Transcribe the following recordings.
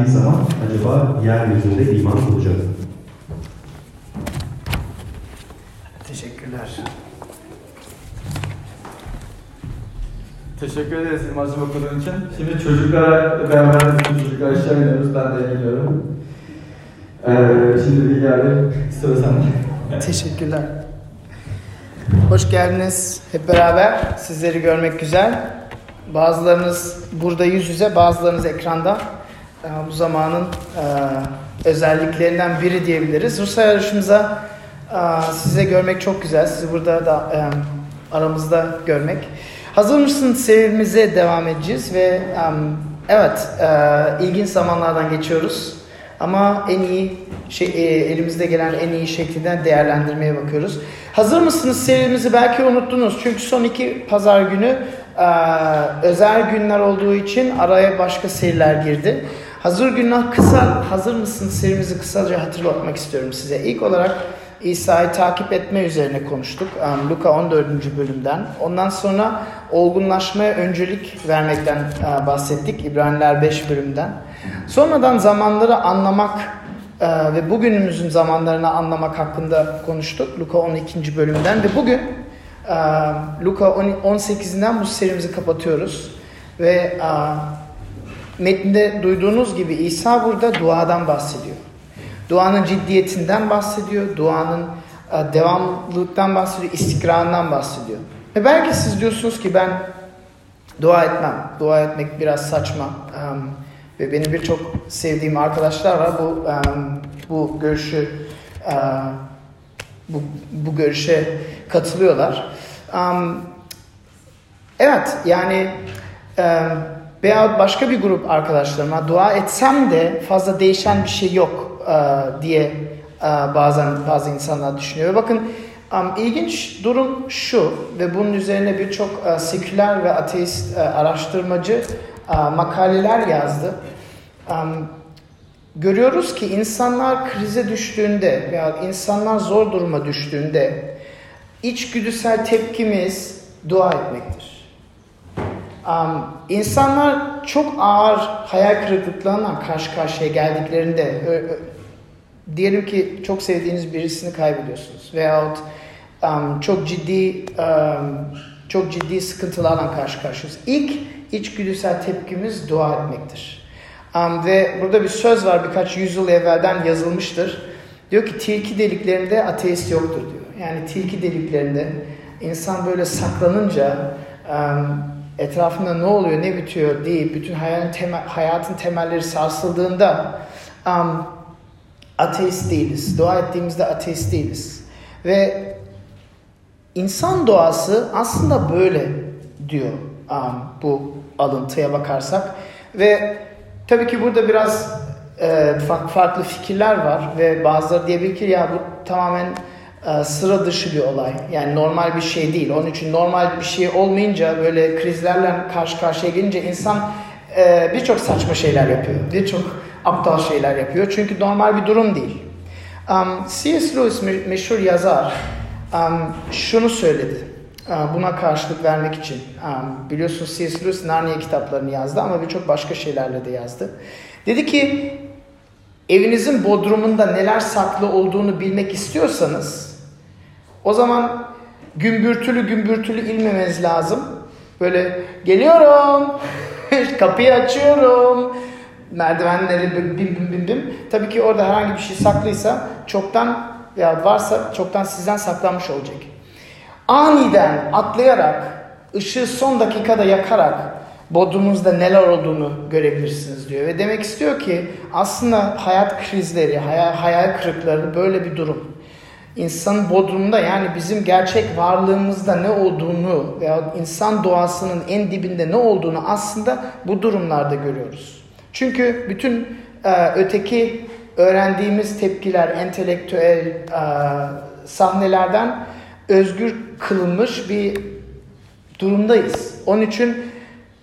geldiği zaman acaba yeryüzünde iman olacak mı? Teşekkürler. Teşekkür ederiz Yılmaz'cığım okuduğun için. Şimdi çocuklara beraber bütün çocuklar aşağı iniyoruz. Ben de geliyorum. Ee, şimdi bir abi sıra sende. Teşekkürler. Hoş geldiniz hep beraber. Sizleri görmek güzel. Bazılarınız burada yüz yüze, bazılarınız ekranda. Ee, bu zamanın e, özelliklerinden biri diyebiliriz. Rusya yarışımıza e, size görmek çok güzel. Sizi burada da e, aramızda görmek. Hazır mısınız serimize devam edeceğiz ve evet ilginç zamanlardan geçiyoruz. Ama en iyi şey, elimizde gelen en iyi şekilde değerlendirmeye bakıyoruz. Hazır mısınız serimizi belki unuttunuz. Çünkü son iki pazar günü özel günler olduğu için araya başka seriler girdi. Hazır günler kısa, hazır mısınız serimizi kısaca hatırlatmak istiyorum size. İlk olarak İsa'yı takip etme üzerine konuştuk. Um, Luka 14. bölümden. Ondan sonra olgunlaşmaya öncelik vermekten uh, bahsettik. İbraniler 5 bölümden. Sonradan zamanları anlamak uh, ve bugünümüzün zamanlarını anlamak hakkında konuştuk. Luka 12. bölümden ve bugün uh, Luka 18'inden bu serimizi kapatıyoruz. Ve metninde duyduğunuz gibi İsa burada duadan bahsediyor. Duanın ciddiyetinden bahsediyor, duanın e, devamlılıktan bahsediyor, istikrarından bahsediyor. Ve belki siz diyorsunuz ki ben dua etmem, dua etmek biraz saçma. Ve benim birçok sevdiğim arkadaşlar var bu bu görüşü bu, bu görüşe katılıyorlar. Evet yani veya başka bir grup arkadaşlarıma dua etsem de fazla değişen bir şey yok e, diye e, bazen bazı insanlar düşünüyor. Bakın ilginç durum şu ve bunun üzerine birçok e, seküler ve ateist araştırmacı makaleler yazdı. Görüyoruz ki insanlar krize düştüğünde veya insanlar zor duruma düştüğünde içgüdüsel tepkimiz dua etmektir. Um, insanlar çok ağır hayal kırıklıklarına karşı karşıya geldiklerinde diyelim ki çok sevdiğiniz birisini kaybediyorsunuz veyahut um, çok ciddi um, çok ciddi sıkıntılarla karşı karşıyayız. İlk içgüdüsel tepkimiz dua etmektir. Um, ve burada bir söz var birkaç yüzyıl evvelden yazılmıştır. Diyor ki tilki deliklerinde ateist yoktur diyor. Yani tilki deliklerinde insan böyle saklanınca um, etrafında ne oluyor ne bitiyor deyip bütün hayatın, temel, hayatın temelleri sarsıldığında um, ateist değiliz. Dua ettiğimizde ateist değiliz. Ve insan doğası aslında böyle diyor um, bu alıntıya bakarsak. Ve tabii ki burada biraz e, farklı fikirler var ve bazıları diyebilir ki ya bu tamamen sıra dışı bir olay. Yani normal bir şey değil. Onun için normal bir şey olmayınca böyle krizlerle karşı karşıya gelince insan e, birçok saçma şeyler yapıyor. Birçok aptal şeyler yapıyor. Çünkü normal bir durum değil. Um, C.S. Lewis meşhur yazar um, şunu söyledi. Uh, buna karşılık vermek için. Um, biliyorsunuz C.S. Lewis Narnia kitaplarını yazdı ama birçok başka şeylerle de yazdı. Dedi ki evinizin bodrumunda neler saklı olduğunu bilmek istiyorsanız o zaman gümbürtülü gümbürtülü ilmemeniz lazım. Böyle geliyorum, kapıyı açıyorum, merdivenleri bim bim bim bim. Tabii ki orada herhangi bir şey saklıysa çoktan veya varsa çoktan sizden saklanmış olacak. Aniden atlayarak, ışığı son dakikada yakarak bodrumunuzda neler olduğunu görebilirsiniz diyor. Ve demek istiyor ki aslında hayat krizleri, hayal, hayal kırıkları böyle bir durum. İnsan bodrumunda yani bizim gerçek varlığımızda ne olduğunu veya insan doğasının en dibinde ne olduğunu aslında bu durumlarda görüyoruz. Çünkü bütün e, öteki öğrendiğimiz tepkiler, entelektüel e, sahnelerden özgür kılınmış bir durumdayız. Onun için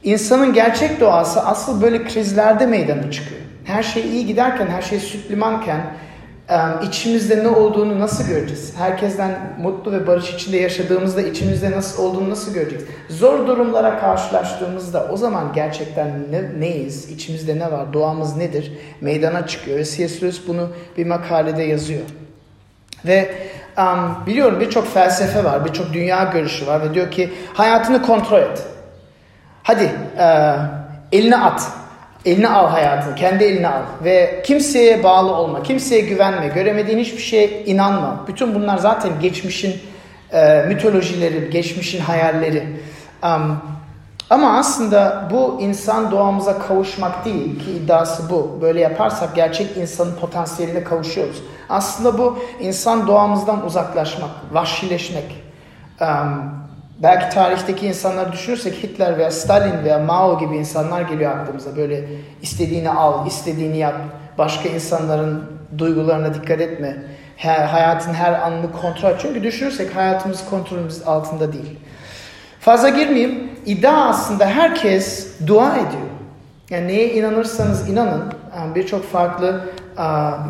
insanın gerçek doğası asıl böyle krizlerde meydana çıkıyor. Her şey iyi giderken, her şey süt limanken içimizde ne olduğunu nasıl göreceğiz? Herkesten mutlu ve barış içinde yaşadığımızda içimizde nasıl olduğunu nasıl göreceğiz? Zor durumlara karşılaştığımızda o zaman gerçekten ne, neyiz? İçimizde ne var? Doğamız nedir? Meydana çıkıyor ve C.S. Lewis bunu bir makalede yazıyor. Ve um, biliyorum birçok felsefe var, birçok dünya görüşü var ve diyor ki hayatını kontrol et. Hadi e, eline at. Eline al hayatını, kendi eline al. Ve kimseye bağlı olma, kimseye güvenme, göremediğin hiçbir şeye inanma. Bütün bunlar zaten geçmişin e, mitolojileri, geçmişin hayalleri. Um, ama aslında bu insan doğamıza kavuşmak değil ki iddiası bu. Böyle yaparsak gerçek insanın potansiyeline kavuşuyoruz. Aslında bu insan doğamızdan uzaklaşmak, vahşileşmek. Um, belki tarihteki insanları düşünürsek Hitler veya Stalin veya Mao gibi insanlar geliyor aklımıza. Böyle istediğini al, istediğini yap, başka insanların duygularına dikkat etme. Hayatın her anını kontrol Çünkü düşünürsek hayatımız kontrolümüz altında değil. Fazla girmeyeyim. İddia aslında herkes dua ediyor. Yani neye inanırsanız inanın. Birçok farklı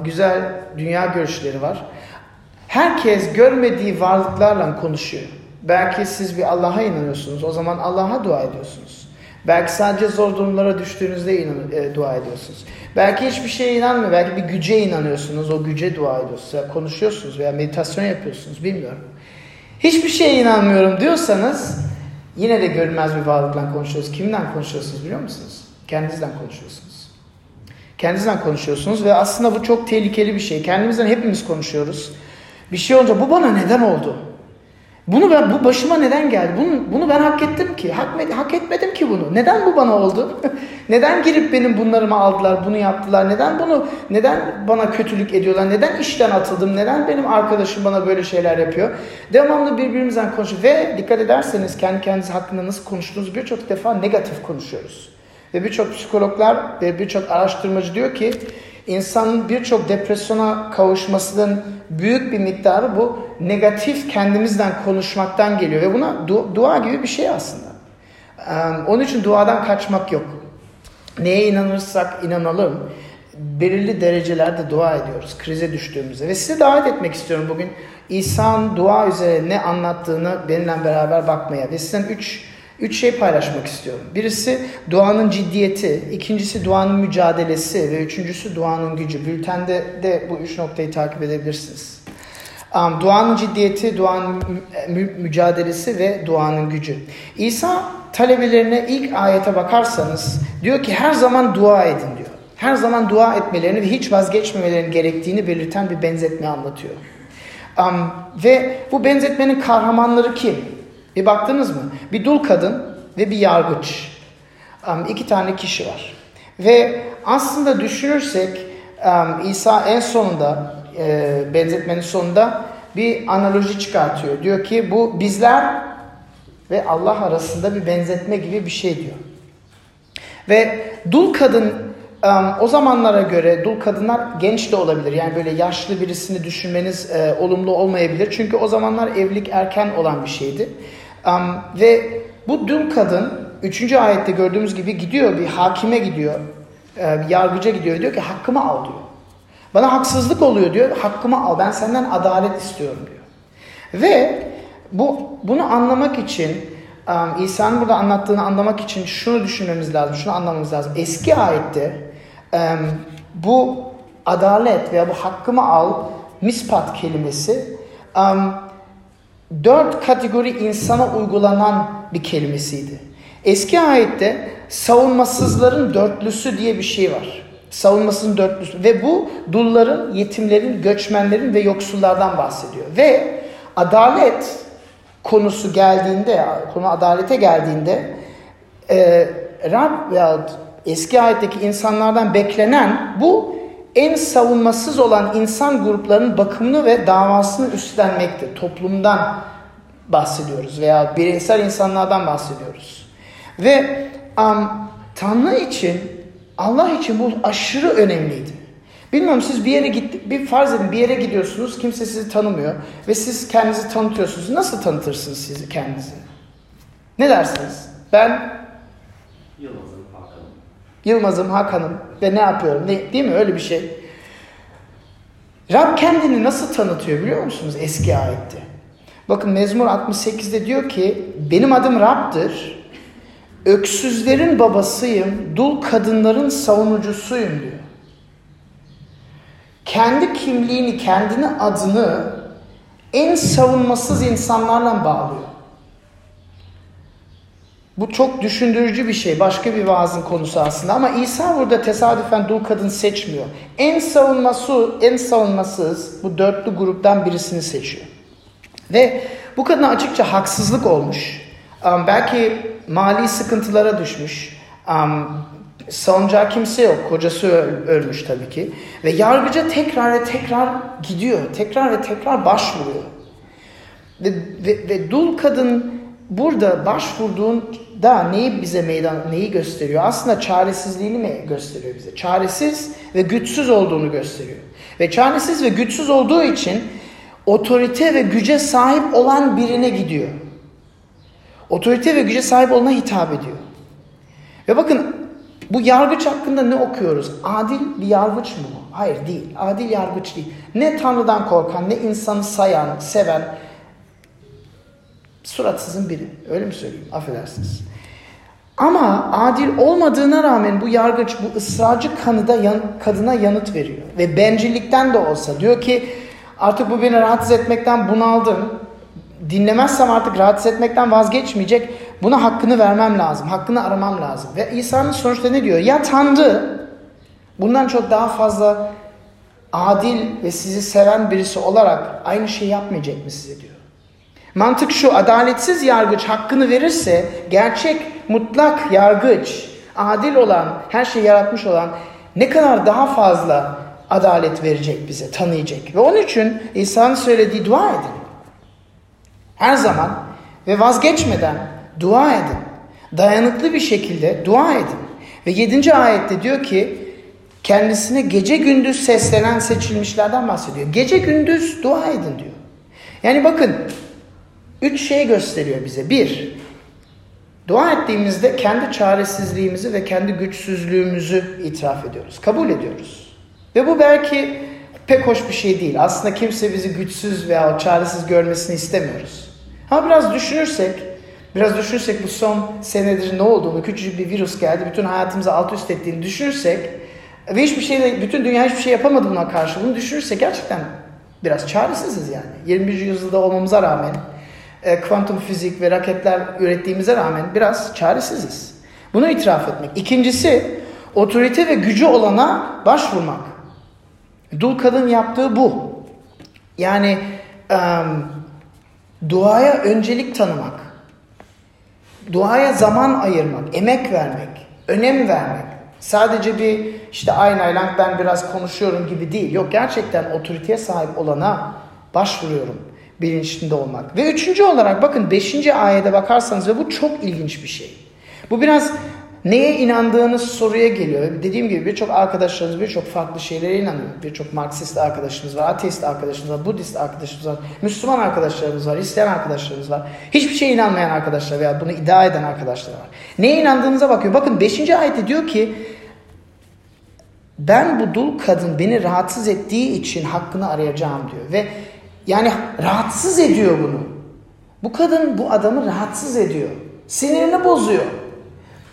güzel dünya görüşleri var. Herkes görmediği varlıklarla konuşuyor. Belki siz bir Allah'a inanıyorsunuz. O zaman Allah'a dua ediyorsunuz. Belki sadece zor durumlara düştüğünüzde inan, e, dua ediyorsunuz. Belki hiçbir şeye inanmıyor. Belki bir güce inanıyorsunuz. O güce dua ediyorsunuz. Ya konuşuyorsunuz veya meditasyon yapıyorsunuz. Bilmiyorum. Hiçbir şeye inanmıyorum diyorsanız yine de görünmez bir varlıkla konuşuyoruz. Kimden konuşuyorsunuz biliyor musunuz? Kendinizden konuşuyorsunuz. Kendinizden konuşuyorsunuz ve aslında bu çok tehlikeli bir şey. Kendimizden hepimiz konuşuyoruz. Bir şey olunca bu bana neden oldu? Bunu ben bu başıma neden geldi? Bunu, bunu ben hak ettim ki. Hak, hak etmedim ki bunu. Neden bu bana oldu? neden girip benim bunlarımı aldılar, bunu yaptılar? Neden bunu neden bana kötülük ediyorlar? Neden işten atıldım? Neden benim arkadaşım bana böyle şeyler yapıyor? Devamlı birbirimizden konuşuyor ve dikkat ederseniz kendi kendiniz hakkında nasıl konuştuğunuzu birçok defa negatif konuşuyoruz. Ve birçok psikologlar ve birçok araştırmacı diyor ki insanın birçok depresyona kavuşmasının büyük bir miktarı bu negatif kendimizden konuşmaktan geliyor ve buna du- dua gibi bir şey aslında. Onun için duadan kaçmak yok. Neye inanırsak inanalım belirli derecelerde dua ediyoruz krize düştüğümüzde. Ve size davet etmek istiyorum bugün İsa'nın dua üzerine ne anlattığını benimle beraber bakmaya. Ve sizden üç Üç şey paylaşmak istiyorum. Birisi duanın ciddiyeti, ikincisi duanın mücadelesi ve üçüncüsü duanın gücü. Bültende de bu üç noktayı takip edebilirsiniz. Um, duanın ciddiyeti, duanın mü mücadelesi ve duanın gücü. İsa talebelerine ilk ayete bakarsanız diyor ki her zaman dua edin diyor. Her zaman dua etmelerini ve hiç vazgeçmemelerini gerektiğini belirten bir benzetme anlatıyor. Um, ve bu benzetmenin kahramanları kim? Bir baktınız mı? Bir dul kadın ve bir yargıç. Um, iki tane kişi var. Ve aslında düşünürsek um, İsa en sonunda e, benzetmenin sonunda bir analoji çıkartıyor. Diyor ki bu bizler ve Allah arasında bir benzetme gibi bir şey diyor. Ve dul kadın um, o zamanlara göre dul kadınlar genç de olabilir. Yani böyle yaşlı birisini düşünmeniz e, olumlu olmayabilir. Çünkü o zamanlar evlilik erken olan bir şeydi. Um, ve bu dul kadın 3. ayette gördüğümüz gibi gidiyor bir hakime gidiyor. E, bir yargıca gidiyor diyor ki hakkımı al diyor. Bana haksızlık oluyor diyor. Hakkımı al. Ben senden adalet istiyorum diyor. Ve bu bunu anlamak için um, İsa'nın burada anlattığını anlamak için şunu düşünmemiz lazım. Şunu anlamamız lazım. Eski ayette um, bu adalet veya bu hakkımı al mispat kelimesi um, dört kategori insana uygulanan bir kelimesiydi. Eski ayette savunmasızların dörtlüsü diye bir şey var. Savunmasının dörtlüsü ve bu dulların, yetimlerin, göçmenlerin ve yoksullardan bahsediyor. Ve adalet konusu geldiğinde, konu adalete geldiğinde e, Rab veya eski ayetteki insanlardan beklenen bu en savunmasız olan insan gruplarının bakımını ve davasını üstlenmektir. Toplumdan bahsediyoruz veya bireysel insanlardan bahsediyoruz. Ve um, Tanrı için, Allah için bu aşırı önemliydi. Bilmiyorum siz bir yere gitti, bir farz edin bir yere gidiyorsunuz, kimse sizi tanımıyor ve siz kendinizi tanıtıyorsunuz. Nasıl tanıtırsınız sizi kendinizi? Ne dersiniz? Ben. Yılmaz'ım, Hakan'ım ve ne yapıyorum? Ne, değil mi? Öyle bir şey. Rab kendini nasıl tanıtıyor biliyor musunuz eski ayette? Bakın Mezmur 68'de diyor ki benim adım Rab'dır. Öksüzlerin babasıyım, dul kadınların savunucusuyum diyor. Kendi kimliğini, kendini adını en savunmasız insanlarla bağlıyor. Bu çok düşündürücü bir şey. Başka bir vaazın konusu aslında. Ama İsa burada tesadüfen dul kadın seçmiyor. En savunması, en savunmasız bu dörtlü gruptan birisini seçiyor. Ve bu kadına açıkça haksızlık olmuş. Um, belki mali sıkıntılara düşmüş. Um, savunacağı kimse yok. Kocası ölmüş tabii ki. Ve yargıca tekrar ve tekrar gidiyor. Tekrar ve tekrar başvuruyor. Ve, ve, ve dul kadın burada başvurduğunda neyi bize meydan, neyi gösteriyor? Aslında çaresizliğini mi gösteriyor bize? Çaresiz ve güçsüz olduğunu gösteriyor. Ve çaresiz ve güçsüz olduğu için otorite ve güce sahip olan birine gidiyor. Otorite ve güce sahip olana hitap ediyor. Ve bakın bu yargıç hakkında ne okuyoruz? Adil bir yargıç mı bu? Hayır değil. Adil yargıç değil. Ne Tanrı'dan korkan, ne insanı sayan, seven, suratsızın biri. Öyle mi söyleyeyim? Affedersiniz. Ama adil olmadığına rağmen bu yargıç bu ısrarcı kanıda yan, kadına yanıt veriyor. Ve bencillikten de olsa diyor ki artık bu beni rahatsız etmekten bunaldım. Dinlemezsem artık rahatsız etmekten vazgeçmeyecek. Buna hakkını vermem lazım. Hakkını aramam lazım. Ve İsa'nın sonuçta ne diyor? Ya Tanrı bundan çok daha fazla adil ve sizi seven birisi olarak aynı şeyi yapmayacak mı size diyor. Mantık şu, adaletsiz yargıç hakkını verirse gerçek, mutlak yargıç, adil olan, her şeyi yaratmış olan ne kadar daha fazla adalet verecek bize, tanıyacak. Ve onun için İsa'nın söylediği dua edin. Her zaman ve vazgeçmeden dua edin. Dayanıklı bir şekilde dua edin. Ve 7. ayette diyor ki kendisine gece gündüz seslenen seçilmişlerden bahsediyor. Gece gündüz dua edin diyor. Yani bakın üç şey gösteriyor bize. Bir, dua ettiğimizde kendi çaresizliğimizi ve kendi güçsüzlüğümüzü itiraf ediyoruz. Kabul ediyoruz. Ve bu belki pek hoş bir şey değil. Aslında kimse bizi güçsüz veya çaresiz görmesini istemiyoruz. Ama biraz düşünürsek, biraz düşünürsek bu son senedir ne olduğunu, küçücük bir virüs geldi, bütün hayatımızı alt üst ettiğini düşünürsek ve hiçbir şeyle, bütün dünya hiçbir şey yapamadı buna karşı bunu düşünürsek gerçekten biraz çaresiziz yani. 21. yüzyılda olmamıza rağmen e, kuantum fizik ve raketler ürettiğimize rağmen biraz çaresiziz. Bunu itiraf etmek. İkincisi otorite ve gücü olana başvurmak. Dul kadın yaptığı bu. Yani um, duaya öncelik tanımak. Duaya zaman ayırmak, emek vermek, önem vermek. Sadece bir işte aynayla ben biraz konuşuyorum gibi değil. Yok gerçekten otoriteye sahip olana başvuruyorum bilinçli olmak. Ve üçüncü olarak bakın beşinci ayete bakarsanız ve bu çok ilginç bir şey. Bu biraz neye inandığınız soruya geliyor. Dediğim gibi birçok arkadaşlarımız birçok farklı şeylere inanıyor. Birçok Marksist arkadaşımız var, ateist arkadaşımız var, Budist arkadaşımız var, Müslüman arkadaşlarımız var, Hristiyan arkadaşlarımız var. Hiçbir şeye inanmayan arkadaşlar veya bunu iddia eden arkadaşlar var. Neye inandığınıza bakıyor. Bakın 5. ayette diyor ki ben bu dul kadın beni rahatsız ettiği için hakkını arayacağım diyor. Ve yani rahatsız ediyor bunu. Bu kadın bu adamı rahatsız ediyor. Sinirini bozuyor.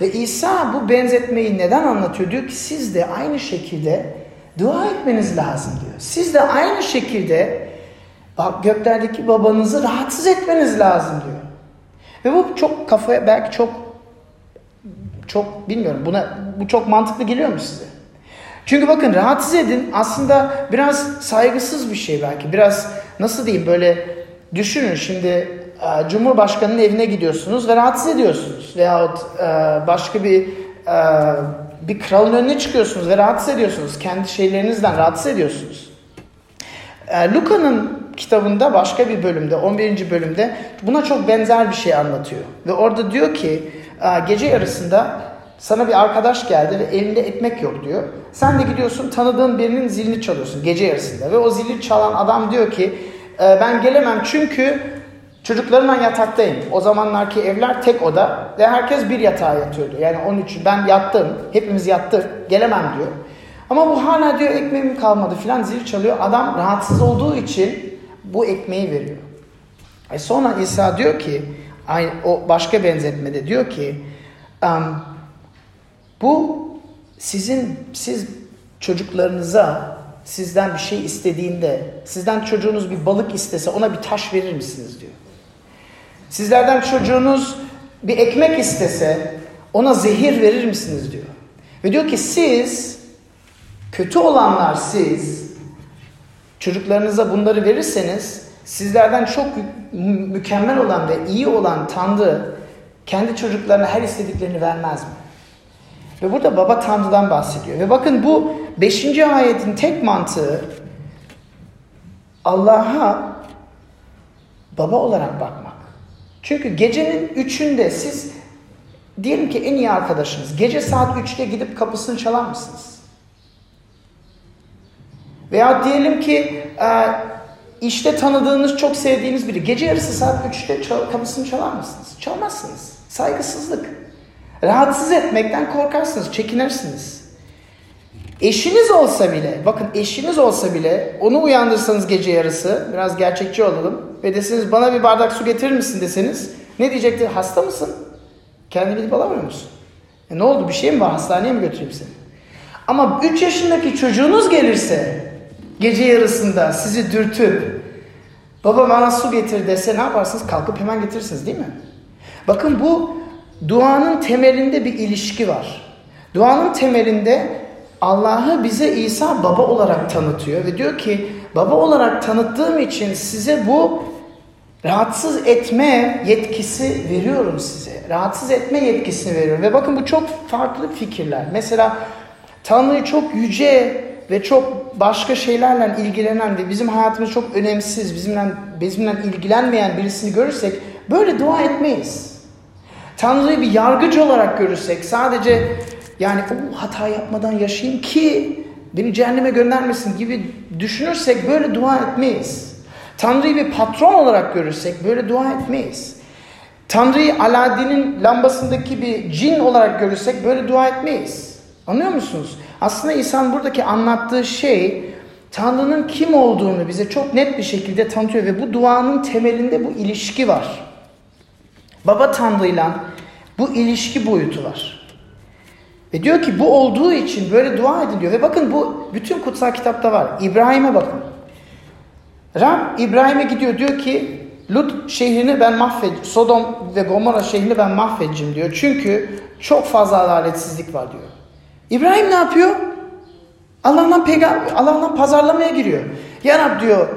Ve İsa bu benzetmeyi neden anlatıyor? Diyor ki siz de aynı şekilde dua etmeniz lazım diyor. Siz de aynı şekilde bak göklerdeki babanızı rahatsız etmeniz lazım diyor. Ve bu çok kafaya belki çok çok bilmiyorum buna bu çok mantıklı geliyor mu size? Çünkü bakın rahatsız edin aslında biraz saygısız bir şey belki. Biraz nasıl diyeyim böyle düşünün şimdi e, Cumhurbaşkanı'nın evine gidiyorsunuz ve rahatsız ediyorsunuz. Veyahut e, başka bir e, bir kralın önüne çıkıyorsunuz ve rahatsız ediyorsunuz. Kendi şeylerinizden rahatsız ediyorsunuz. Luka'nın kitabında başka bir bölümde 11. bölümde buna çok benzer bir şey anlatıyor. Ve orada diyor ki gece yarısında sana bir arkadaş geldi ve elinde ekmek yok diyor. Sen de gidiyorsun tanıdığın birinin zilini çalıyorsun gece yarısında. Ve o zili çalan adam diyor ki e, ben gelemem çünkü çocuklarımla yataktayım. O zamanlarki evler tek oda ve herkes bir yatağa yatıyordu. Yani onun için ben yattım, hepimiz yattık, gelemem diyor. Ama bu hala diyor ekmeğim kalmadı filan zil çalıyor. Adam rahatsız olduğu için bu ekmeği veriyor. E sonra İsa diyor ki, aynı, o başka benzetmede diyor ki, bu sizin, siz çocuklarınıza sizden bir şey istediğinde, sizden çocuğunuz bir balık istese ona bir taş verir misiniz diyor. Sizlerden çocuğunuz bir ekmek istese ona zehir verir misiniz diyor. Ve diyor ki siz, kötü olanlar siz, çocuklarınıza bunları verirseniz sizlerden çok mükemmel olan ve iyi olan Tanrı kendi çocuklarına her istediklerini vermez mi? Ve burada baba Tanrı'dan bahsediyor. Ve bakın bu 5. ayetin tek mantığı Allah'a baba olarak bakmak. Çünkü gecenin üçünde siz diyelim ki en iyi arkadaşınız gece saat 3'te gidip kapısını çalar mısınız? Veya diyelim ki e, işte tanıdığınız, çok sevdiğiniz biri gece yarısı saat 3'te çal, kapısını çalar mısınız? Çalmazsınız. Saygısızlık. Rahatsız etmekten korkarsınız, çekinirsiniz. Eşiniz olsa bile, bakın eşiniz olsa bile onu uyandırsanız gece yarısı, biraz gerçekçi olalım ve deseniz bana bir bardak su getirir misin deseniz ne diyecektir? Hasta mısın? Kendini bilip alamıyor musun? E ne oldu bir şey mi var? Hastaneye mi götüreyim seni? Ama 3 yaşındaki çocuğunuz gelirse gece yarısında sizi dürtüp baba bana su getir dese ne yaparsınız? Kalkıp hemen getirirsiniz değil mi? Bakın bu duanın temelinde bir ilişki var. Duanın temelinde Allah'ı bize İsa baba olarak tanıtıyor ve diyor ki baba olarak tanıttığım için size bu rahatsız etme yetkisi veriyorum size. Rahatsız etme yetkisini veriyorum. Ve bakın bu çok farklı fikirler. Mesela Tanrı'yı çok yüce ve çok başka şeylerle ilgilenen ve bizim hayatımız çok önemsiz, bizimle, bizimle ilgilenmeyen birisini görürsek böyle dua etmeyiz. Tanrı'yı bir yargıcı olarak görürsek sadece yani o hata yapmadan yaşayayım ki beni cehenneme göndermesin gibi düşünürsek böyle dua etmeyiz. Tanrı'yı bir patron olarak görürsek böyle dua etmeyiz. Tanrı'yı Aladdin'in lambasındaki bir cin olarak görürsek böyle dua etmeyiz. Anlıyor musunuz? Aslında İsa'nın buradaki anlattığı şey Tanrı'nın kim olduğunu bize çok net bir şekilde tanıtıyor ve bu duanın temelinde bu ilişki var. Baba Tanrı'yla bu ilişki boyutu var. Ve diyor ki bu olduğu için böyle dua ediliyor. Ve bakın bu bütün kutsal kitapta var. İbrahim'e bakın. Rab İbrahim'e gidiyor diyor ki Lut şehrini ben mahvedeceğim. Sodom ve Gomorra şehrini ben mahvedeceğim diyor. Çünkü çok fazla adaletsizlik var diyor. İbrahim ne yapıyor? Allah'tan peygamber Allah'tan pazarlamaya giriyor. Ya Rab diyor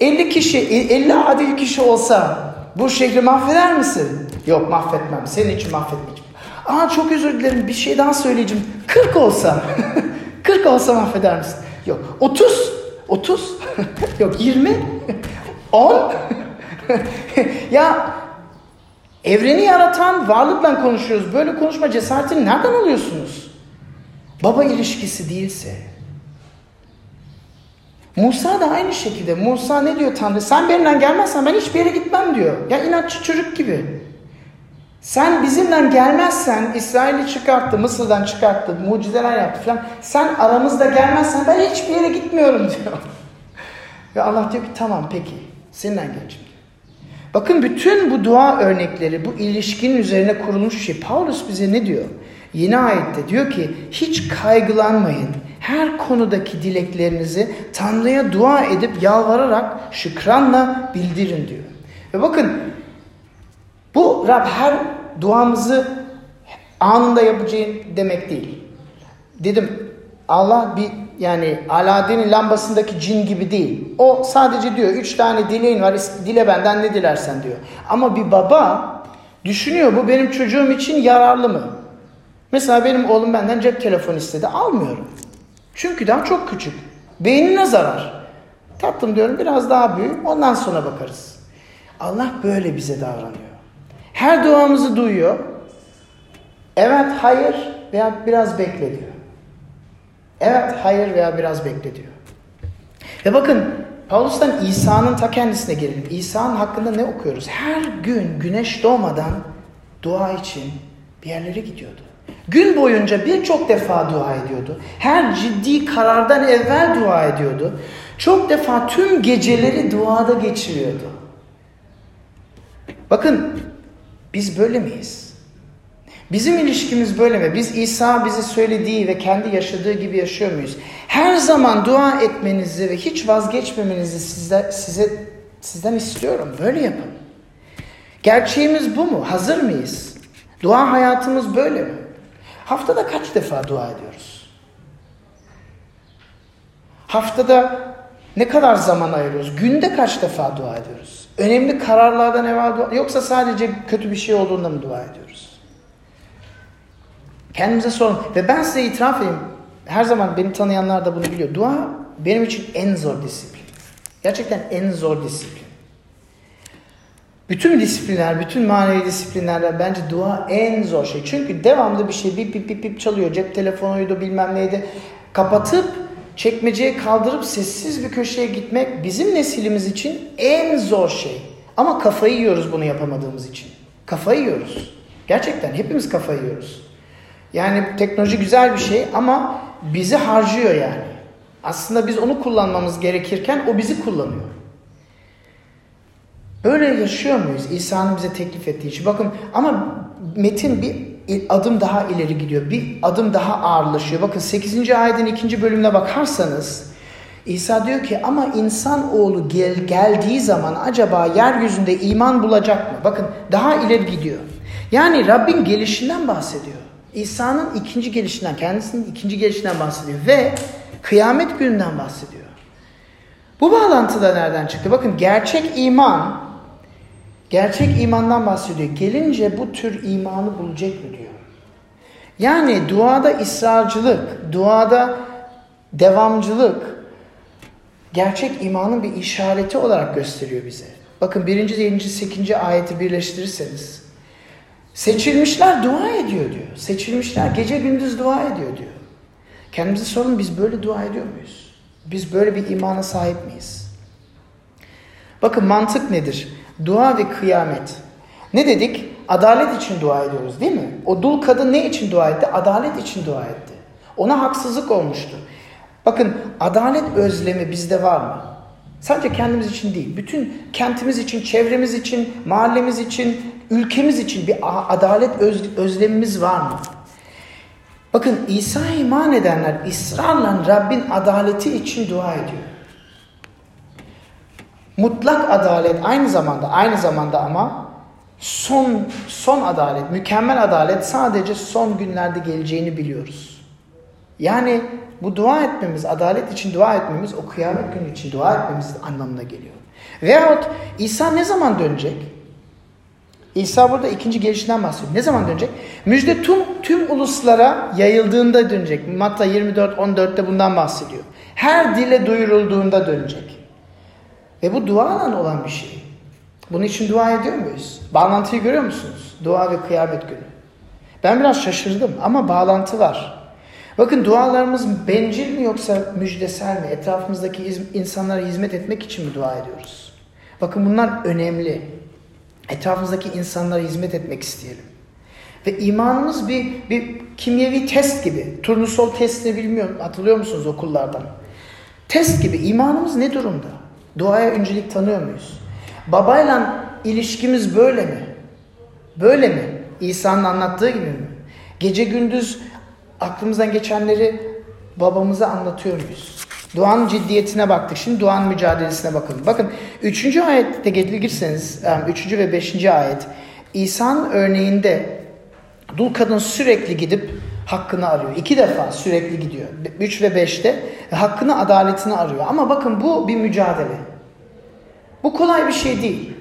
50 kişi 50 adil kişi olsa bu şehri mahveder misin? Yok mahvetmem. Senin için mahvetmeyeceğim. Aa çok özür dilerim bir şey daha söyleyeceğim. 40 olsa. 40 olsa mahveder misin? Yok. 30. 30. Yok 20. 10. ya evreni yaratan varlıkla konuşuyoruz. Böyle konuşma cesaretini nereden alıyorsunuz? Baba ilişkisi değilse. Musa da aynı şekilde. Musa ne diyor Tanrı? Sen benimle gelmezsen ben hiçbir yere gitmem diyor. Ya inatçı çocuk gibi. Sen bizimle gelmezsen İsrail'i çıkarttı, Mısır'dan çıkarttı, mucizeler yaptı falan. Sen aramızda gelmezsen ben hiçbir yere gitmiyorum diyor. Ve Allah diyor ki tamam peki seninle geleceğim. Bakın bütün bu dua örnekleri, bu ilişkinin üzerine kurulmuş şey. Paulus bize ne diyor? Yeni ayette diyor ki hiç kaygılanmayın. Her konudaki dileklerinizi Tanrı'ya dua edip yalvararak şükranla bildirin diyor. Ve bakın bu Rab her duamızı anında yapacağı demek değil. Dedim Allah bir yani Aladdin'in lambasındaki cin gibi değil. O sadece diyor üç tane dileğin var dile benden ne dilersen diyor. Ama bir baba düşünüyor bu benim çocuğum için yararlı mı? Mesela benim oğlum benden cep telefonu istedi almıyorum. Çünkü daha çok küçük. Beynine zarar. Tatlım diyorum biraz daha büyük ondan sonra bakarız. Allah böyle bize davranıyor. Her duamızı duyuyor. Evet, hayır veya biraz bekle diyor. Evet, hayır veya biraz bekle diyor. Ve bakın Paulus'tan İsa'nın ta kendisine gelelim. İsa'nın hakkında ne okuyoruz? Her gün güneş doğmadan dua için bir yerlere gidiyordu. Gün boyunca birçok defa dua ediyordu. Her ciddi karardan evvel dua ediyordu. Çok defa tüm geceleri duada geçiriyordu. Bakın biz böyle miyiz? Bizim ilişkimiz böyle mi? Biz İsa bize söylediği ve kendi yaşadığı gibi yaşıyor muyuz? Her zaman dua etmenizi ve hiç vazgeçmemenizi size, size sizden istiyorum. Böyle yapın. Gerçeğimiz bu mu? Hazır mıyız? Dua hayatımız böyle mi? Haftada kaç defa dua ediyoruz? Haftada ne kadar zaman ayırıyoruz? Günde kaç defa dua ediyoruz? Önemli kararlardan evvel dua yoksa sadece kötü bir şey olduğunda mı dua ediyoruz? Kendimize sorun. Ve ben size itiraf edeyim. Her zaman beni tanıyanlar da bunu biliyor. Dua benim için en zor disiplin. Gerçekten en zor disiplin. Bütün disiplinler, bütün manevi disiplinlerden bence dua en zor şey. Çünkü devamlı bir şey bip bip bip bip çalıyor. Cep telefonuydu bilmem neydi. Kapatıp çekmeceye kaldırıp sessiz bir köşeye gitmek bizim neslimiz için en zor şey. Ama kafayı yiyoruz bunu yapamadığımız için. Kafayı yiyoruz. Gerçekten hepimiz kafayı yiyoruz. Yani teknoloji güzel bir şey ama bizi harcıyor yani. Aslında biz onu kullanmamız gerekirken o bizi kullanıyor. Böyle yaşıyor muyuz? İsa'nın bize teklif ettiği için. Bakın ama metin bir adım daha ileri gidiyor. Bir adım daha ağırlaşıyor. Bakın 8. ayetin 2. bölümüne bakarsanız İsa diyor ki ama insan oğlu gel, geldiği zaman acaba yeryüzünde iman bulacak mı? Bakın daha ileri gidiyor. Yani Rabbin gelişinden bahsediyor. İsa'nın ikinci gelişinden, kendisinin ikinci gelişinden bahsediyor ve kıyamet gününden bahsediyor. Bu bağlantıda nereden çıktı? Bakın gerçek iman, gerçek imandan bahsediyor. Gelince bu tür imanı bulacak mı diyor. Yani duada ısrarcılık, duada devamcılık, gerçek imanın bir işareti olarak gösteriyor bize. Bakın 1. 7. 8. ayeti birleştirirseniz Seçilmişler dua ediyor diyor. Seçilmişler gece gündüz dua ediyor diyor. Kendimize sorun biz böyle dua ediyor muyuz? Biz böyle bir imana sahip miyiz? Bakın mantık nedir? Dua ve kıyamet. Ne dedik? Adalet için dua ediyoruz değil mi? O dul kadın ne için dua etti? Adalet için dua etti. Ona haksızlık olmuştu. Bakın adalet özlemi bizde var mı? Sadece kendimiz için değil, bütün kentimiz için, çevremiz için, mahallemiz için, ülkemiz için bir adalet öz, özlemimiz var mı? Bakın İsa iman edenler ısrarla Rabbin adaleti için dua ediyor. Mutlak adalet aynı zamanda aynı zamanda ama son son adalet, mükemmel adalet sadece son günlerde geleceğini biliyoruz. Yani bu dua etmemiz, adalet için dua etmemiz, o kıyamet günü için dua etmemiz anlamına geliyor. Veyahut İsa ne zaman dönecek? İsa burada ikinci gelişinden bahsediyor. Ne zaman dönecek? Müjde tüm, tüm uluslara yayıldığında dönecek. Matta 24-14'te bundan bahsediyor. Her dile duyurulduğunda dönecek. Ve bu duayla olan bir şey. Bunun için dua ediyor muyuz? Bağlantıyı görüyor musunuz? Dua ve kıyamet günü. Ben biraz şaşırdım ama bağlantı var. Bakın dualarımız bencil mi yoksa müjdesel mi? Etrafımızdaki insanlara hizmet etmek için mi dua ediyoruz? Bakın bunlar önemli. Etrafımızdaki insanlara hizmet etmek isteyelim. Ve imanımız bir, bir kimyevi test gibi. Turnusol testini bilmiyorum. Hatırlıyor musunuz okullardan? Test gibi. İmanımız ne durumda? Duaya öncelik tanıyor muyuz? Babayla ilişkimiz böyle mi? Böyle mi? İsa'nın anlattığı gibi mi? Gece gündüz aklımızdan geçenleri babamıza anlatıyor muyuz? Duanın ciddiyetine baktık. Şimdi duanın mücadelesine bakın. Bakın 3. ayette gelirseniz 3. ve 5. ayet İsa'nın örneğinde dul kadın sürekli gidip hakkını arıyor. İki defa sürekli gidiyor. 3 ve 5'te hakkını adaletini arıyor. Ama bakın bu bir mücadele. Bu kolay bir şey değil.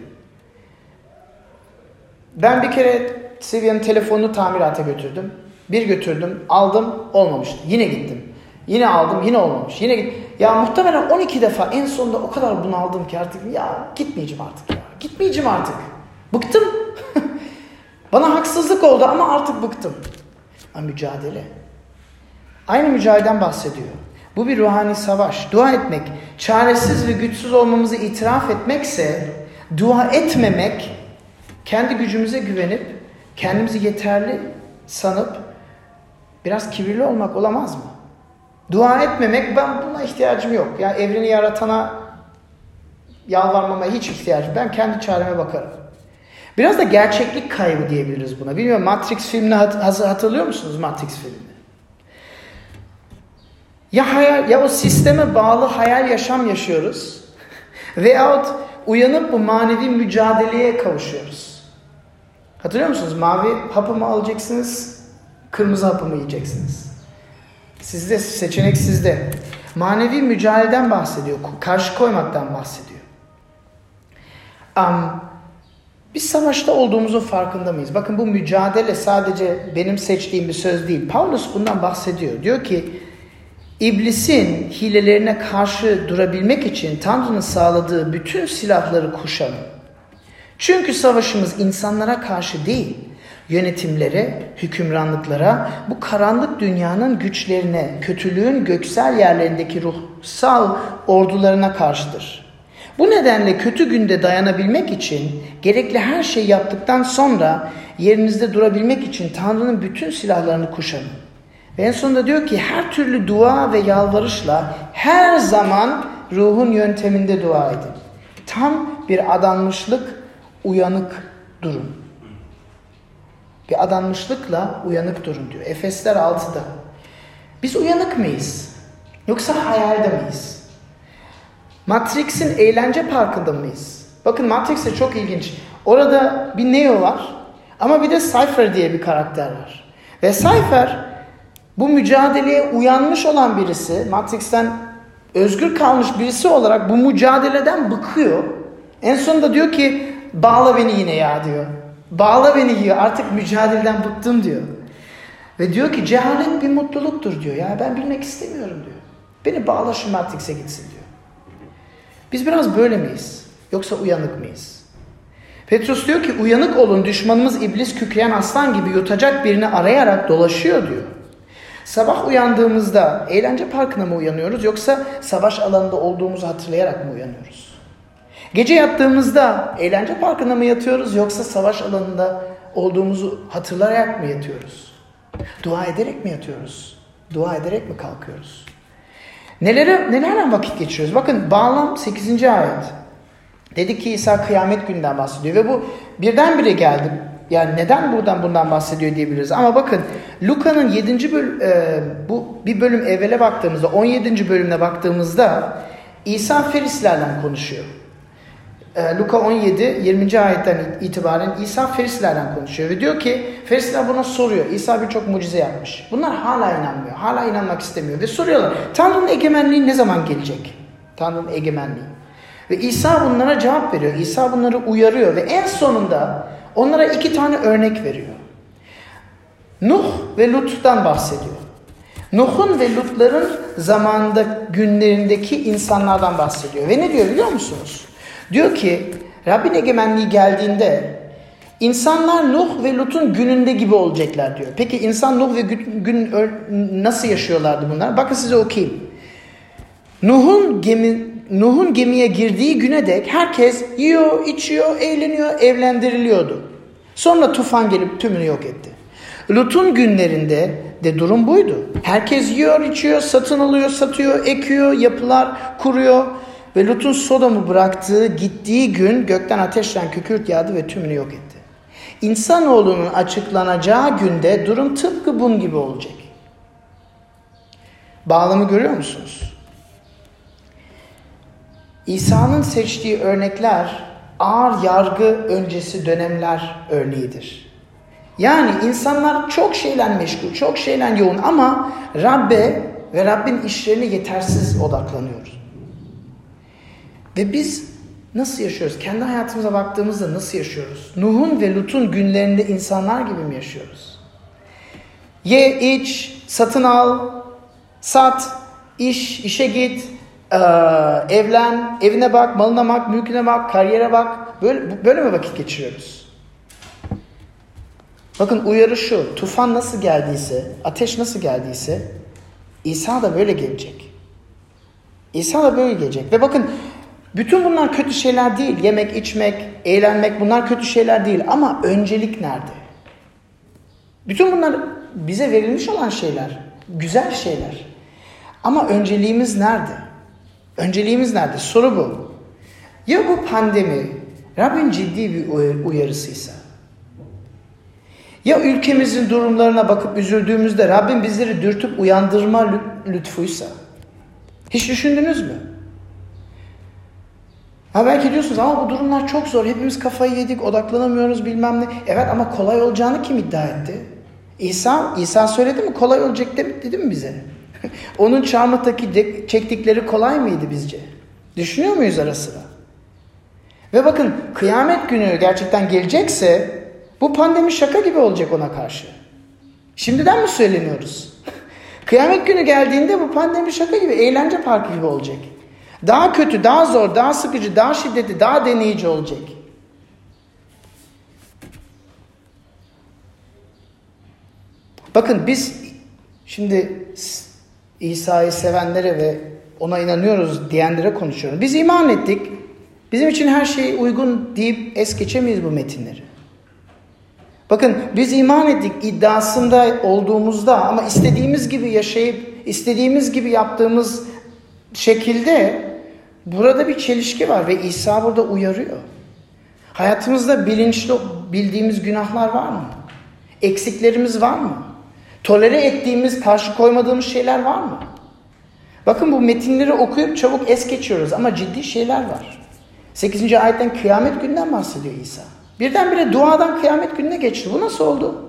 Ben bir kere Seviye'nin telefonunu tamirata götürdüm. Bir götürdüm, aldım, olmamıştı. Yine gittim. Yine aldım, yine olmamış. Yine git. Ya muhtemelen 12 defa en sonunda o kadar bunaldım ki artık ya gitmeyeceğim artık ya. Gitmeyeceğim artık. Bıktım. Bana haksızlık oldu ama artık bıktım. Ha, mücadele. Aynı mücadeleden bahsediyor. Bu bir ruhani savaş. Dua etmek, çaresiz ve güçsüz olmamızı itiraf etmekse, dua etmemek, kendi gücümüze güvenip, kendimizi yeterli sanıp Biraz kibirli olmak olamaz mı? Dua etmemek ben buna ihtiyacım yok. Ya yani evreni yaratana yalvarmama hiç ihtiyacım. Ben kendi çareme bakarım. Biraz da gerçeklik kaybı diyebiliriz buna. Bilmiyorum Matrix filmini hatırlıyor musunuz Matrix filmini? Ya hayal ya o sisteme bağlı hayal yaşam yaşıyoruz. Veyahut uyanıp bu manevi mücadeleye kavuşuyoruz. Hatırlıyor musunuz? Mavi hapı mı alacaksınız? Kırmızı hapı mı yiyeceksiniz? Sizde seçenek sizde. Manevi mücadeleden bahsediyor. Karşı koymaktan bahsediyor. Um, biz savaşta olduğumuzun farkında mıyız? Bakın bu mücadele sadece benim seçtiğim bir söz değil. Paulus bundan bahsediyor. Diyor ki İblisin hilelerine karşı durabilmek için Tanrı'nın sağladığı bütün silahları kuşanın. Çünkü savaşımız insanlara karşı değil, yönetimlere, hükümranlıklara, bu karanlık dünyanın güçlerine, kötülüğün göksel yerlerindeki ruhsal ordularına karşıdır. Bu nedenle kötü günde dayanabilmek için gerekli her şeyi yaptıktan sonra yerinizde durabilmek için Tanrı'nın bütün silahlarını kuşanın. Ve en sonunda diyor ki her türlü dua ve yalvarışla her zaman ruhun yönteminde dua edin. Tam bir adanmışlık, uyanık durun. Bir adanmışlıkla uyanık durun diyor. Efesler 6'da. Biz uyanık mıyız? Yoksa hayalde miyiz? Matrix'in eğlence parkında mıyız? Bakın Matrix'te çok ilginç. Orada bir Neo var ama bir de Cypher diye bir karakter var. Ve Cypher bu mücadeleye uyanmış olan birisi, Matrix'ten özgür kalmış birisi olarak bu mücadeleden bıkıyor. En sonunda diyor ki bağla beni yine ya diyor. Bağla beni diyor artık mücadeleden bıktım diyor. Ve diyor ki cehalet bir mutluluktur diyor. Ya ben bilmek istemiyorum diyor. Beni bağla şu Matrix'e gitsin diyor. Biz biraz böyle miyiz? Yoksa uyanık mıyız? Petrus diyor ki uyanık olun düşmanımız iblis kükreyen aslan gibi yutacak birini arayarak dolaşıyor diyor. Sabah uyandığımızda eğlence parkına mı uyanıyoruz yoksa savaş alanında olduğumuzu hatırlayarak mı uyanıyoruz? Gece yattığımızda eğlence parkına mı yatıyoruz yoksa savaş alanında olduğumuzu hatırlayarak mı yatıyoruz? Dua ederek mi yatıyoruz? Dua ederek mi kalkıyoruz? Nelere, nelerle vakit geçiriyoruz? Bakın bağlam 8. ayet. Dedik ki İsa kıyamet günden bahsediyor ve bu birdenbire geldi. Yani neden buradan bundan bahsediyor diyebiliriz. Ama bakın Luka'nın 7. bölüm, e, bu bir bölüm evvele baktığımızda 17. bölümüne baktığımızda İsa Ferislerden konuşuyor. E, Luka 17 20. ayetten itibaren İsa Ferislerden konuşuyor ve diyor ki Ferisler buna soruyor. İsa birçok mucize yapmış. Bunlar hala inanmıyor. Hala inanmak istemiyor ve soruyorlar. Tanrı'nın egemenliği ne zaman gelecek? Tanrı'nın egemenliği. Ve İsa bunlara cevap veriyor. İsa bunları uyarıyor ve en sonunda Onlara iki tane örnek veriyor. Nuh ve Lut'tan bahsediyor. Nuh'un ve Lut'ların zamanında günlerindeki insanlardan bahsediyor. Ve ne diyor biliyor musunuz? Diyor ki Rabbin egemenliği geldiğinde insanlar Nuh ve Lut'un gününde gibi olacaklar diyor. Peki insan Nuh ve gün, nasıl yaşıyorlardı bunlar? Bakın size okuyayım. Nuh'un gemi Nuh'un gemiye girdiği güne dek herkes yiyor, içiyor, eğleniyor, evlendiriliyordu. Sonra tufan gelip tümünü yok etti. Lut'un günlerinde de durum buydu. Herkes yiyor, içiyor, satın alıyor, satıyor, ekiyor, yapılar kuruyor. Ve Lut'un Sodom'u bıraktığı, gittiği gün gökten ateşten kükürt yağdı ve tümünü yok etti. İnsanoğlunun açıklanacağı günde durum tıpkı bunun gibi olacak. Bağlamı görüyor musunuz? İsa'nın seçtiği örnekler ağır yargı öncesi dönemler örneğidir. Yani insanlar çok şeyle meşgul, çok şeyle yoğun ama Rabbe ve Rabbin işlerine yetersiz odaklanıyoruz. Ve biz nasıl yaşıyoruz? Kendi hayatımıza baktığımızda nasıl yaşıyoruz? Nuh'un ve Lut'un günlerinde insanlar gibi mi yaşıyoruz? Ye, iç, satın al, sat, iş, işe git, evlen, evine bak, malına bak, mülküne bak, kariyere bak. Böyle, böyle mi vakit geçiriyoruz? Bakın uyarı şu. Tufan nasıl geldiyse, ateş nasıl geldiyse İsa da böyle gelecek. İsa da böyle gelecek. Ve bakın bütün bunlar kötü şeyler değil. Yemek, içmek, eğlenmek bunlar kötü şeyler değil. Ama öncelik nerede? Bütün bunlar bize verilmiş olan şeyler. Güzel şeyler. Ama önceliğimiz nerede? Önceliğimiz nerede? Soru bu. Ya bu pandemi Rabbin ciddi bir uyarısıysa? Ya ülkemizin durumlarına bakıp üzüldüğümüzde Rabbim bizleri dürtüp uyandırma lütfuysa? Hiç düşündünüz mü? Ha belki diyorsunuz ama bu durumlar çok zor. Hepimiz kafayı yedik, odaklanamıyoruz bilmem ne. Evet ama kolay olacağını kim iddia etti? İsa, İsa söyledi mi kolay olacak dedi mi bize? Onun çarmıhtaki çektikleri kolay mıydı bizce? Düşünüyor muyuz ara sıra? Ve bakın kıyamet günü gerçekten gelecekse bu pandemi şaka gibi olacak ona karşı. Şimdiden mi söyleniyoruz? kıyamet günü geldiğinde bu pandemi şaka gibi, eğlence parkı gibi olacak. Daha kötü, daha zor, daha sıkıcı, daha şiddetli, daha deneyici olacak. Bakın biz şimdi İsa'yı sevenlere ve ona inanıyoruz diyenlere konuşuyorum. Biz iman ettik. Bizim için her şey uygun deyip es geçemeyiz bu metinleri. Bakın biz iman ettik iddiasında olduğumuzda ama istediğimiz gibi yaşayıp istediğimiz gibi yaptığımız şekilde burada bir çelişki var ve İsa burada uyarıyor. Hayatımızda bilinçli bildiğimiz günahlar var mı? Eksiklerimiz var mı? Tolere ettiğimiz, karşı koymadığımız şeyler var mı? Bakın bu metinleri okuyup çabuk es geçiyoruz ama ciddi şeyler var. 8. ayetten kıyamet günden bahsediyor İsa. Birdenbire duadan kıyamet gününe geçti. Bu nasıl oldu?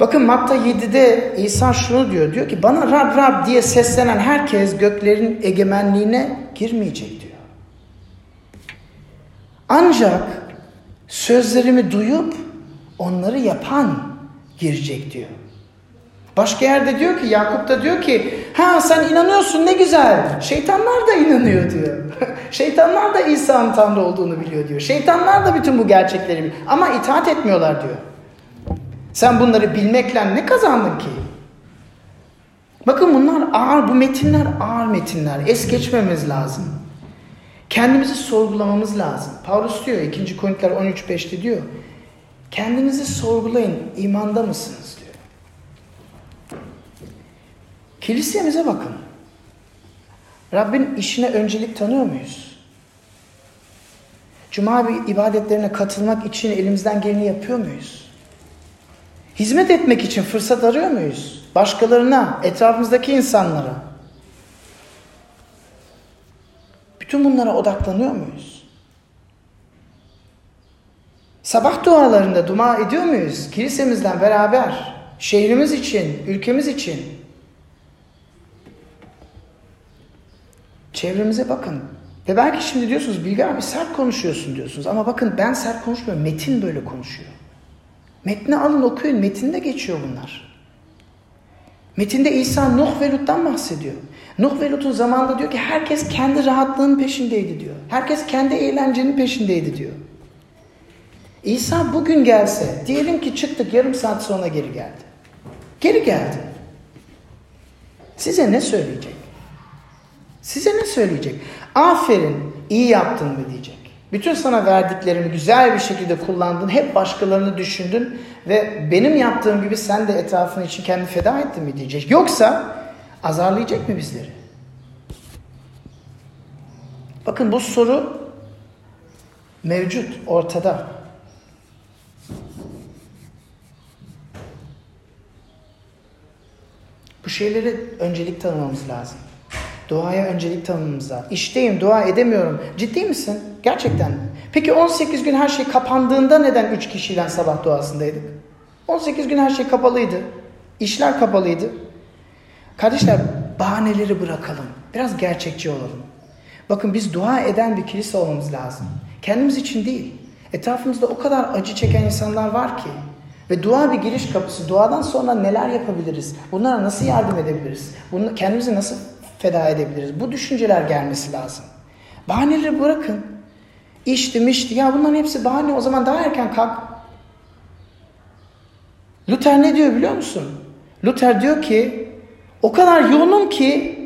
Bakın Matta 7'de İsa şunu diyor. Diyor ki bana Rab Rab diye seslenen herkes göklerin egemenliğine girmeyecek diyor. Ancak sözlerimi duyup onları yapan girecek diyor. Başka yerde diyor ki Yakup da diyor ki ha sen inanıyorsun ne güzel. Şeytanlar da inanıyor diyor. Şeytanlar da İsa'nın Tanrı olduğunu biliyor diyor. Şeytanlar da bütün bu gerçekleri biliyor. Ama itaat etmiyorlar diyor. Sen bunları bilmekle ne kazandın ki? Bakın bunlar ağır, bu metinler ağır metinler. Es geçmemiz lazım. Kendimizi sorgulamamız lazım. Paulus diyor 2. Korintiler 13.5'te diyor. Kendinizi sorgulayın. imanda mısınız diyor. Kilisemize bakın. Rabbin işine öncelik tanıyor muyuz? Cuma ibadetlerine katılmak için elimizden geleni yapıyor muyuz? Hizmet etmek için fırsat arıyor muyuz? Başkalarına, etrafımızdaki insanlara. Bütün bunlara odaklanıyor muyuz? Sabah dualarında dua ediyor muyuz? Kilisemizden beraber, şehrimiz için, ülkemiz için. Çevremize bakın. Ve belki şimdi diyorsunuz Bilge abi sert konuşuyorsun diyorsunuz. Ama bakın ben sert konuşmuyorum. Metin böyle konuşuyor. Metni alın okuyun. Metinde geçiyor bunlar. Metinde İsa Nuh ve Lut'tan bahsediyor. Nuh ve Lut'un zamanında diyor ki herkes kendi rahatlığının peşindeydi diyor. Herkes kendi eğlencenin peşindeydi diyor. İsa bugün gelse, diyelim ki çıktık yarım saat sonra geri geldi. Geri geldi. Size ne söyleyecek? Size ne söyleyecek? Aferin, iyi yaptın mı diyecek. Bütün sana verdiklerimi güzel bir şekilde kullandın, hep başkalarını düşündün ve benim yaptığım gibi sen de etrafın için kendi feda ettin mi diyecek. Yoksa azarlayacak mı bizleri? Bakın bu soru mevcut, ortada. Bu şeylere öncelik tanımamız lazım. Duaya öncelik tanımamız lazım. İşteyim, dua edemiyorum. Ciddi misin? Gerçekten. Peki 18 gün her şey kapandığında neden 3 kişiyle sabah duasındaydık? 18 gün her şey kapalıydı. İşler kapalıydı. Kardeşler bahaneleri bırakalım. Biraz gerçekçi olalım. Bakın biz dua eden bir kilise olmamız lazım. Kendimiz için değil. Etrafımızda o kadar acı çeken insanlar var ki. Ve dua bir giriş kapısı. Duadan sonra neler yapabiliriz? Bunlara nasıl yardım edebiliriz? Bunu, kendimizi nasıl feda edebiliriz? Bu düşünceler gelmesi lazım. Bahaneleri bırakın. İşti mişti. Ya bunların hepsi bahane. O zaman daha erken kalk. Luther ne diyor biliyor musun? Luther diyor ki o kadar yoğunum ki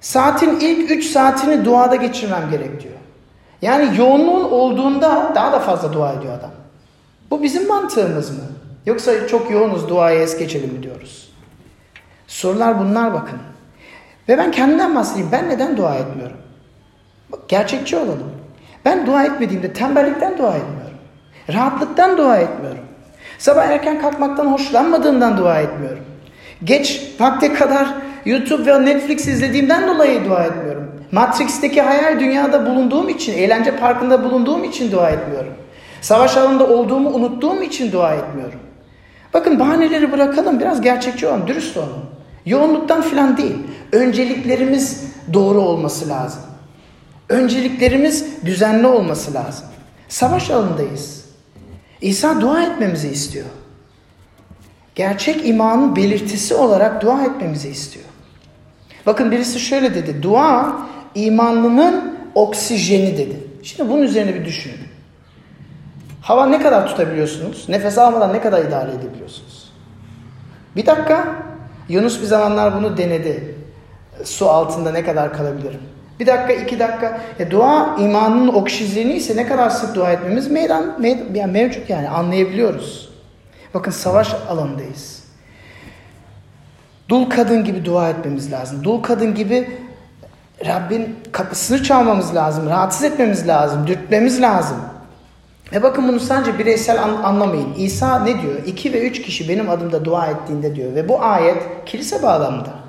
saatin ilk 3 saatini duada geçirmem gerek diyor. Yani yoğunluğun olduğunda daha da fazla dua ediyor adam. Bu bizim mantığımız mı? Yoksa çok yoğunuz duaya es geçelim mi diyoruz. Sorular bunlar bakın. Ve ben kendimden bahsedeyim. Ben neden dua etmiyorum? Gerçekçi olalım. Ben dua etmediğimde tembellikten dua etmiyorum. Rahatlıktan dua etmiyorum. Sabah erken kalkmaktan hoşlanmadığımdan dua etmiyorum. Geç vakte kadar YouTube ve Netflix izlediğimden dolayı dua etmiyorum. Matrix'teki hayal dünyada bulunduğum için, eğlence parkında bulunduğum için dua etmiyorum. Savaş alanında olduğumu unuttuğum için dua etmiyorum. Bakın bahaneleri bırakalım, biraz gerçekçi olalım, dürüst olalım. Yoğunluktan filan değil. Önceliklerimiz doğru olması lazım. Önceliklerimiz düzenli olması lazım. Savaş alanındayız. İsa dua etmemizi istiyor. Gerçek imanın belirtisi olarak dua etmemizi istiyor. Bakın birisi şöyle dedi. Dua imanlının oksijeni dedi. Şimdi bunun üzerine bir düşünün. Hava ne kadar tutabiliyorsunuz? Nefes almadan ne kadar idare edebiliyorsunuz? Bir dakika. Yunus bir zamanlar bunu denedi. Su altında ne kadar kalabilirim? Bir dakika, iki dakika. E, dua imanın oksijeni ise ne kadar sık dua etmemiz meydan, meydan yani mevcut yani anlayabiliyoruz. Bakın savaş alanındayız. Dul kadın gibi dua etmemiz lazım. Dul kadın gibi Rabbin kapısını çalmamız lazım, rahatsız etmemiz lazım, dürtmemiz lazım. Ve bakın bunu sadece bireysel an, anlamayın. İsa ne diyor? İki ve üç kişi benim adımda dua ettiğinde diyor. Ve bu ayet kilise bağlamında.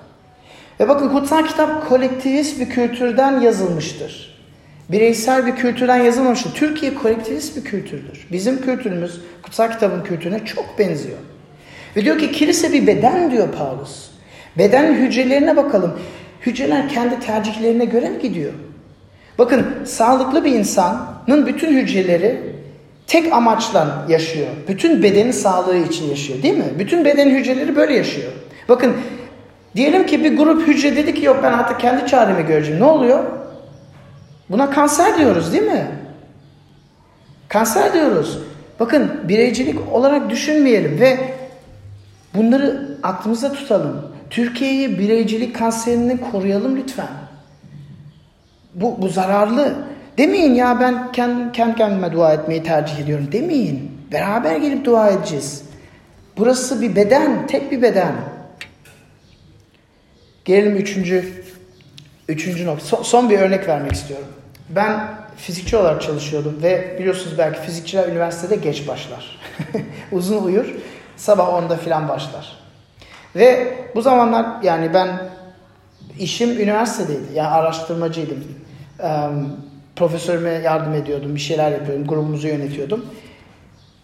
Ve bakın kutsal kitap kolektivist bir kültürden yazılmıştır. Bireysel bir kültürden yazılmamıştır. Türkiye kolektivist bir kültürdür. Bizim kültürümüz kutsal kitabın kültürüne çok benziyor. Ve diyor ki kilise bir beden diyor Paulus. Beden hücrelerine bakalım. Hücreler kendi tercihlerine göre mi gidiyor? Bakın sağlıklı bir insanın bütün hücreleri tek amaçla yaşıyor. Bütün bedenin sağlığı için yaşıyor değil mi? Bütün beden hücreleri böyle yaşıyor. Bakın diyelim ki bir grup hücre dedi ki yok ben artık kendi çaremi göreceğim. Ne oluyor? Buna kanser diyoruz değil mi? Kanser diyoruz. Bakın bireycilik olarak düşünmeyelim ve bunları aklımızda tutalım. Türkiye'yi bireycilik kanserinden koruyalım lütfen. Bu, bu zararlı. Demeyin ya ben kendi, kendi kendime dua etmeyi tercih ediyorum. Demeyin. Beraber gelip dua edeceğiz. Burası bir beden, tek bir beden. Gelelim üçüncü, üçüncü nokta. Son, son bir örnek vermek istiyorum. Ben fizikçi olarak çalışıyordum ve biliyorsunuz belki fizikçiler üniversitede geç başlar. Uzun uyur, sabah 10'da filan başlar. Ve bu zamanlar yani ben işim üniversitedeydi. Yani araştırmacıydım. profesörüme yardım ediyordum, bir şeyler yapıyordum, grubumuzu yönetiyordum.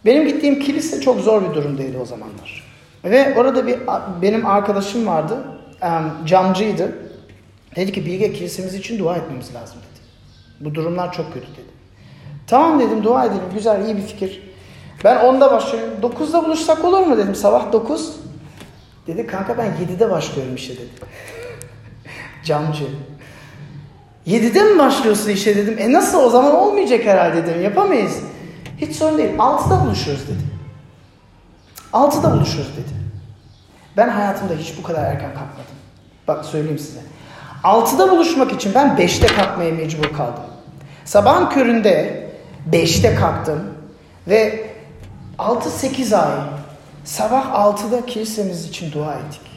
Benim gittiğim kilise çok zor bir durumdaydı o zamanlar. Ve orada bir benim arkadaşım vardı, camcıydı. Dedi ki Bilge kilisemiz için dua etmemiz lazım dedi. Bu durumlar çok kötü dedi. Tamam dedim dua edelim güzel iyi bir fikir. Ben 10'da başlıyorum. 9'da buluşsak olur mu dedim. Sabah 9. Dedi kanka ben 7'de başlıyorum işe dedi. Camcı. 7'de mi başlıyorsun işe dedim. E nasıl o zaman olmayacak herhalde dedim. Yapamayız. Hiç sorun değil. 6'da buluşuyoruz dedi. 6'da buluşuyoruz dedi. Ben hayatımda hiç bu kadar erken kalkmadım. Bak söyleyeyim size. 6'da buluşmak için ben 5'te kalkmaya mecbur kaldım. Sabahın köründe 5'te kalktım ve 6-8 ay sabah 6'da kilisemiz için dua ettik.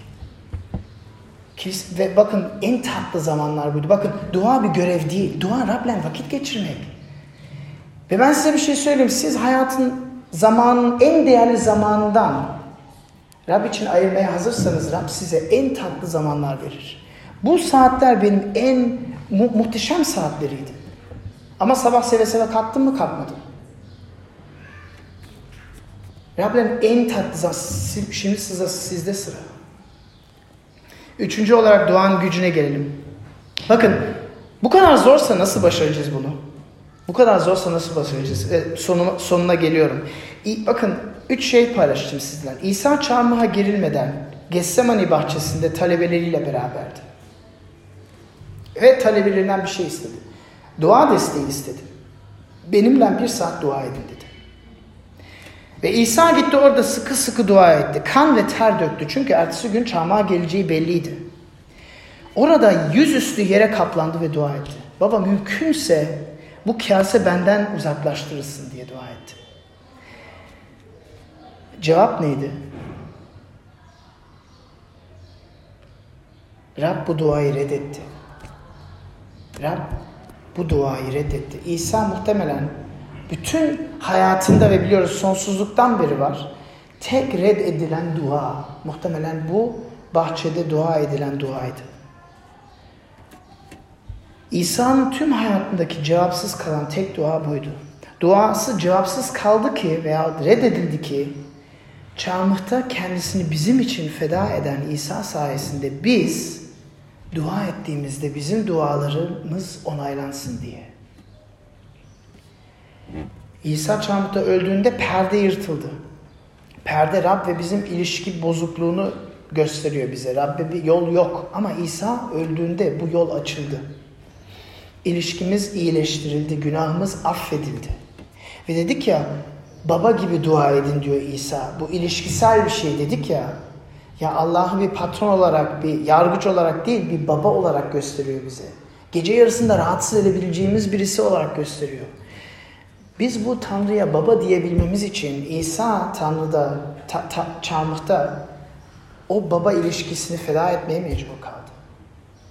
Ve bakın en tatlı zamanlar buydu. Bakın dua bir görev değil. Dua Rab'le vakit geçirmek. Ve ben size bir şey söyleyeyim. Siz hayatın zamanın en değerli zamanından Rab için ayırmaya hazırsanız Rab size en tatlı zamanlar verir. Bu saatler benim en mu- muhteşem saatleriydi. Ama sabah seve seve kalktım mı kalkmadım. Rab'lerin en tatlı şimdi size, sizde sıra. Üçüncü olarak duanın gücüne gelelim. Bakın bu kadar zorsa nasıl başaracağız bunu? Bu kadar zorsa nasıl başaracağız? E, sonuna, sonuna geliyorum. İ, bakın üç şey paylaştım sizden. İsa çarmıha girilmeden Getsemani bahçesinde talebeleriyle beraberdi. Ve talebelerinden bir şey istedi. Dua desteği istedi. Benimle bir saat dua edin dedi. Ve İsa gitti orada sıkı sıkı dua etti. Kan ve ter döktü. Çünkü ertesi gün çarmıha geleceği belliydi. Orada yüzüstü yere kaplandı ve dua etti. Baba mümkünse bu kase benden uzaklaştırırsın diye dua etti. Cevap neydi? Rab bu duayı reddetti. Rab bu duayı reddetti. İsa muhtemelen bütün hayatında ve biliyoruz sonsuzluktan beri var. Tek reddedilen dua muhtemelen bu bahçede dua edilen duaydı. İsa'nın tüm hayatındaki cevapsız kalan tek dua buydu. Duası cevapsız kaldı ki veya reddedildi ki çarmıhta kendisini bizim için feda eden İsa sayesinde biz dua ettiğimizde bizim dualarımız onaylansın diye. İsa çarmıhta öldüğünde perde yırtıldı. Perde Rab ve bizim ilişki bozukluğunu gösteriyor bize. Rabbe bir yol yok ama İsa öldüğünde bu yol açıldı. İlişkimiz iyileştirildi, günahımız affedildi. Ve dedik ya baba gibi dua edin diyor İsa. Bu ilişkisel bir şey dedik ya. Ya Allah'ı bir patron olarak, bir yargıç olarak değil, bir baba olarak gösteriyor bize. Gece yarısında rahatsız edebileceğimiz birisi olarak gösteriyor. Biz bu Tanrı'ya baba diyebilmemiz için İsa Tanrı'da, ta, ta, çarmıhta o baba ilişkisini feda etmeye mecbur kaldı.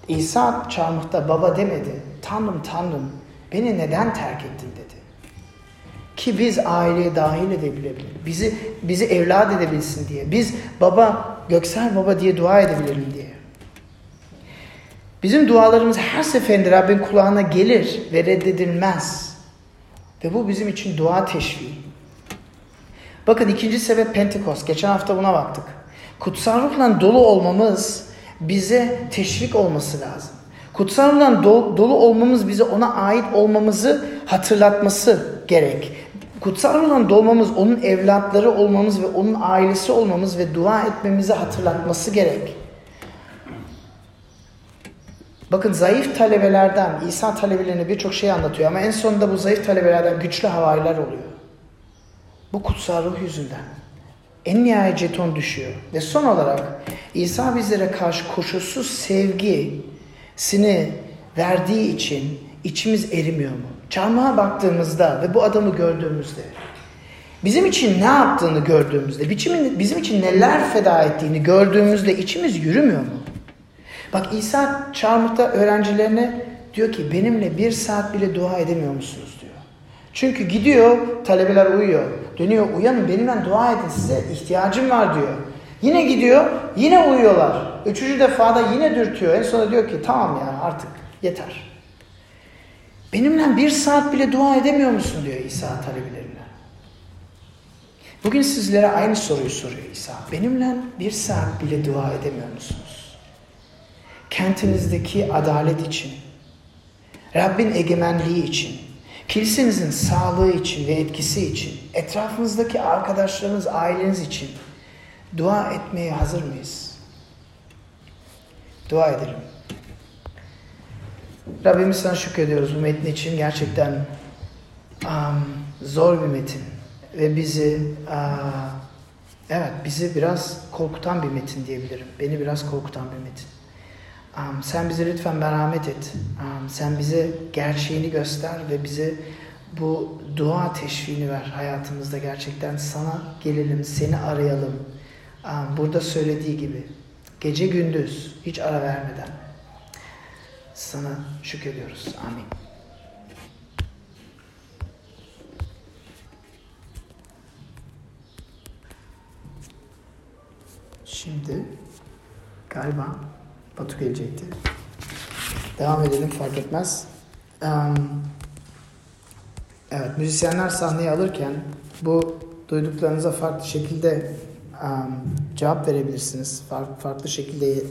İsa çarmıhta baba demedi. Tanrım Tanrım beni neden terk ettin dedi. Ki biz aileye dahil edebilebilir. Bizi bizi evlat edebilsin diye. Biz baba, göksel baba diye dua edebilelim diye. Bizim dualarımız her seferinde Rabbin kulağına gelir ve reddedilmez. Ve bu bizim için dua teşviği. Bakın ikinci sebep Pentekost. Geçen hafta buna baktık. Kutsal ruhla dolu olmamız bize teşvik olması lazım. Kutsal ruhla dolu olmamız bize ona ait olmamızı hatırlatması gerek. Kutsal ruhla dolmamız, onun evlatları olmamız ve onun ailesi olmamız ve dua etmemizi hatırlatması gerek. Bakın zayıf talebelerden, İsa talebelerine birçok şey anlatıyor ama en sonunda bu zayıf talebelerden güçlü havariler oluyor. Bu kutsal ruh yüzünden. En nihayet jeton düşüyor. Ve son olarak İsa bizlere karşı koşulsuz sevgisini verdiği için içimiz erimiyor mu? Çarmıha baktığımızda ve bu adamı gördüğümüzde bizim için ne yaptığını gördüğümüzde, bizim için neler feda ettiğini gördüğümüzde içimiz yürümüyor mu? Bak İsa çarmıhta öğrencilerine diyor ki benimle bir saat bile dua edemiyor musunuz diyor. Çünkü gidiyor talebeler uyuyor. Dönüyor uyanın benimle dua edin size ihtiyacım var diyor. Yine gidiyor yine uyuyorlar. Üçüncü defada yine dürtüyor. En sonunda diyor ki tamam ya artık yeter. Benimle bir saat bile dua edemiyor musun diyor İsa talebelerine. Bugün sizlere aynı soruyu soruyor İsa. Benimle bir saat bile dua edemiyor musunuz? Kentinizdeki adalet için, Rabbin egemenliği için, kilisenizin sağlığı için ve etkisi için, etrafınızdaki arkadaşlarınız, aileniz için dua etmeye hazır mıyız? Dua edelim. Rabbimiz sana şükrediyoruz bu metnin için. Gerçekten um, zor bir metin. Ve bizi uh, evet bizi biraz korkutan bir metin diyebilirim. Beni biraz korkutan bir metin. Um, sen bize lütfen merhamet et. Um, sen bize gerçeğini göster ve bize bu dua teşviğini ver hayatımızda gerçekten sana gelelim, seni arayalım. Burada söylediği gibi gece gündüz hiç ara vermeden sana şükrediyoruz. Amin. Şimdi galiba Batu gelecekti. Devam edelim fark etmez. Evet müzisyenler sahneye alırken bu duyduklarınıza farklı şekilde um, cevap verebilirsiniz. Farklı, farklı şekilde